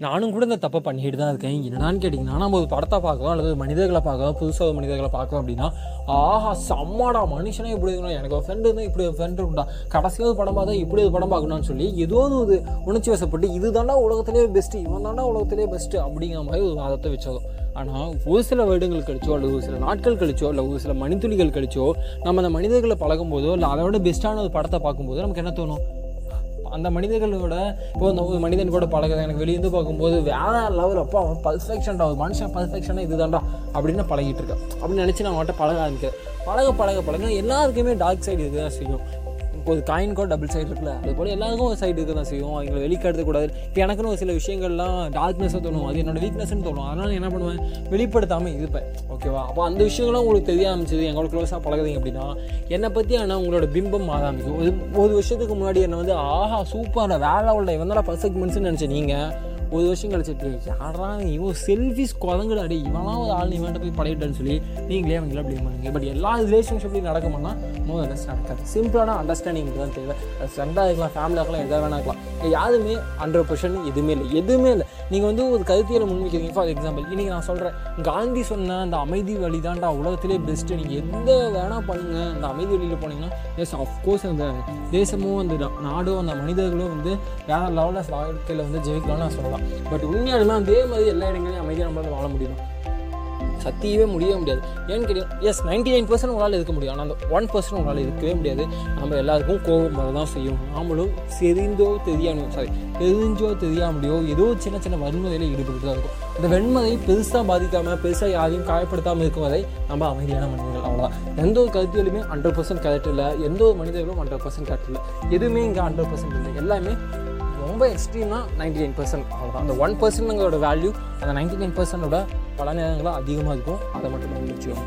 நானும் கூட இந்த தப்பை பண்ணிட்டு தான் இருக்கேன். என்னடான்னு கேட்டிங்கன்னா நம்ம ஒரு படத்தை பார்க்கலாம் அல்லது மனிதர்களை பார்க்கலாம் புதுசாக ஒரு மனிதர்களை பார்க்கலாம் அப்படின்னா ஆஹா செம்மாடா மனுஷனே இப்படி இருக்கணும் எனக்கு ஒரு ஃப்ரெண்டு இருந்தால் இப்படி ஒரு ஃப்ரெண்டு உண்டா. கடைசியாக ஒரு படம் பார்த்தா இப்படி ஒரு படம் பார்க்கணும்னு சொல்லி ஏதோ ஒரு உணர்ச்சி வசப்பட்டு இது தாண்டா உலகத்திலேயே பெஸ்ட்டு இவன் தாண்டா உலகத்திலே பெஸ்ட்டு அப்படிங்கிற மாதிரி ஒரு வாதத்தை வச்சதும் ஆனால் ஒரு சில வருடங்கள் கழிச்சோ அல்லது ஒரு சில நாட்கள் கழிச்சோ இல்லை ஒரு சில மணித்துளிகள் கழிச்சோ நம்ம அந்த மனிதர்களை பழகும்போதோ இல்லை அதை விட பெஸ்ட்டான ஒரு படத்தை பார்க்கும்போது நமக்கு என்ன தோணும்? அந்த மனிதர்களோட இப்போ அந்த ஒரு மனிதன் கூட பழகுது எனக்கு வெளியிருந்து பார்க்கும்போது வேற லெவல் அப்போ அவன் பர்ஃபெக்ஷன்டா ஒரு மனுஷன் பர்ஃபெக்ஷனாக இதுதான்டா அப்படின்னு பழகிட்டு இருக்கேன். அப்படின்னு நினச்சி நான் அவன்கிட்ட பழக ஆரம்பிக்கிறேன். பழக பழக பழக எல்லாருக்குமே டார்க் சைடு இதுதான் செய்யும். ஒரு காயின்கோ டபுள் சைடு இருக்குல்ல அது போல் எல்லாருக்கும் ஒரு சைடு இருக்க தான் செய்யும். அவங்களை வெளிக்காடுறது கூடாது. இப்போ எனக்குன்னு ஒரு சில விஷயங்கள்லாம் டார்க்னஸாக தோணும். அது என்னோட வீக்னஸ்னு தோணும். அதனால் என்ன பண்ணுவேன்? வெளிப்படுத்தாமல் இருப்பேன். ஓகேவா அப்போ அந்த விஷயங்களும் உங்களுக்கு தெரிய ஆரம்பிச்சது எங்களோட க்ளோஸாக பழகுறீங்க அப்படின்னா என்னை பற்றி ஆனால் உங்களோட பிம்பம் மாற ஆரம்பிக்கும். ஒரு ஒரு வருஷத்துக்கு முன்னாடி என்னை வந்து ஆஹா சூப்பராக வேலை உள்ள இவன் தான் பர்ஃபெக்ட் மனுஷன் நினச்சேன் நீங்கள் ஒரு வருஷம் கழிச்சிட்டு யாரா இவன் செல்ஃபிஸ் குரங்குடா அடி இவனாம் ஒரு ஆள் இவன்ட்ட போய் படையிட்டேன்னு சொல்லி நீங்களே அவங்கள ப்ளேம் பண்ணுங்க. பட் எல்லா ரிலேஷன்ஷிப்லையும் நடக்குமானா முதல்ல நடக்காது சிம்பிளான அண்டர்ஸ்டாண்டிங் தான் தேவை. அது ஃப்ரெண்டாக இருக்கலாம் ஃபேமிலியாக இருக்கலாம் எதாக வேணா இருக்கலாம். யாருமே ஹண்ட்ரட் பர்சன்ட் எதுவுமே இல்லை. எதுவுமே இல்லை. நீங்கள் வந்து ஒரு கருத்தியில் முன்வைக்கிறீங்க. ஃபார் எக்ஸாம்பிள் இன்றைக்கி நான் சொல்கிறேன் காந்தி சொன்ன அந்த அமைதி வழி தான்டா உலகத்திலே பெஸ்ட்டு நீங்கள் எந்த வேணால் பண்ணுங்க அந்த அமைதி வழியில் போனீங்கன்னா எஸ் அஃப்கோர்ஸ் அந்த தேசமும் அந்த நாடும் அந்த மனிதர்களும் வந்து வேற லெவலில் வாழ்க்கையில் வந்து ஜெயிக்கலாம்னு நான் சொல்லலாம் பட் உண்மையானலாம் அதே மாதிரி எல்லா இடங்களையும் அமைதியாக நம்மளால் வாழ முடியும்? சத்தியவே முடியவே முடியாது. ஏன்னு கேட்டீங்க எஸ் நைன்டி நைன் பர்சன்ட் உங்களால் இருக்க முடியும். ஆனால் அந்த ஒன் பர்சன்ட் உங்களால் இருக்கவே முடியாது. நம்ம எல்லாருக்கும் கோபம் வர தான் செய்யும். நாமளும் தெரிந்தோ தெரியாமோ சாரி தெரிஞ்சோ தெரியாமலையோ ஏதோ சின்ன சின்ன வன்முறையில் ஈடுபட்டு தான் இருக்கும். இந்த வெண்மதை பெருசாக பாதிக்காமல் பெருசாக யாரையும் காயப்படுத்தாமல் இருக்கும் வரை நம்ம அமைதியான மனிதர்கள் அவ்வளோதான் எந்த ஒரு கருத்தியலுமே ஹண்ட்ரட் பர்சன்ட் கரெக்ட் இல்லை. எந்த ஒரு மனிதர்களும் ஹண்ட்ரட் பர்சன்ட் கரெக்ட் இல்லை. எதுவுமே இங்கே ஹண்ட்ரட் பர்சன்ட் இல்லை. எல்லாமே ரொம்ப எக்ஸ்ட்ரீம்னா நைன்டி நைன் பர்சன்ட் அவ்வளோதான் அந்த ஒன் பர்சன்ட்ங்களோட வேல்யூ அந்த நைன்டி நைன் பர்சன்டோட பல நேரங்களாக அதிகமாக இருக்கும். அதை மட்டும் நம்ம முடிச்சுக்கோங்க